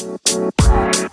Bye.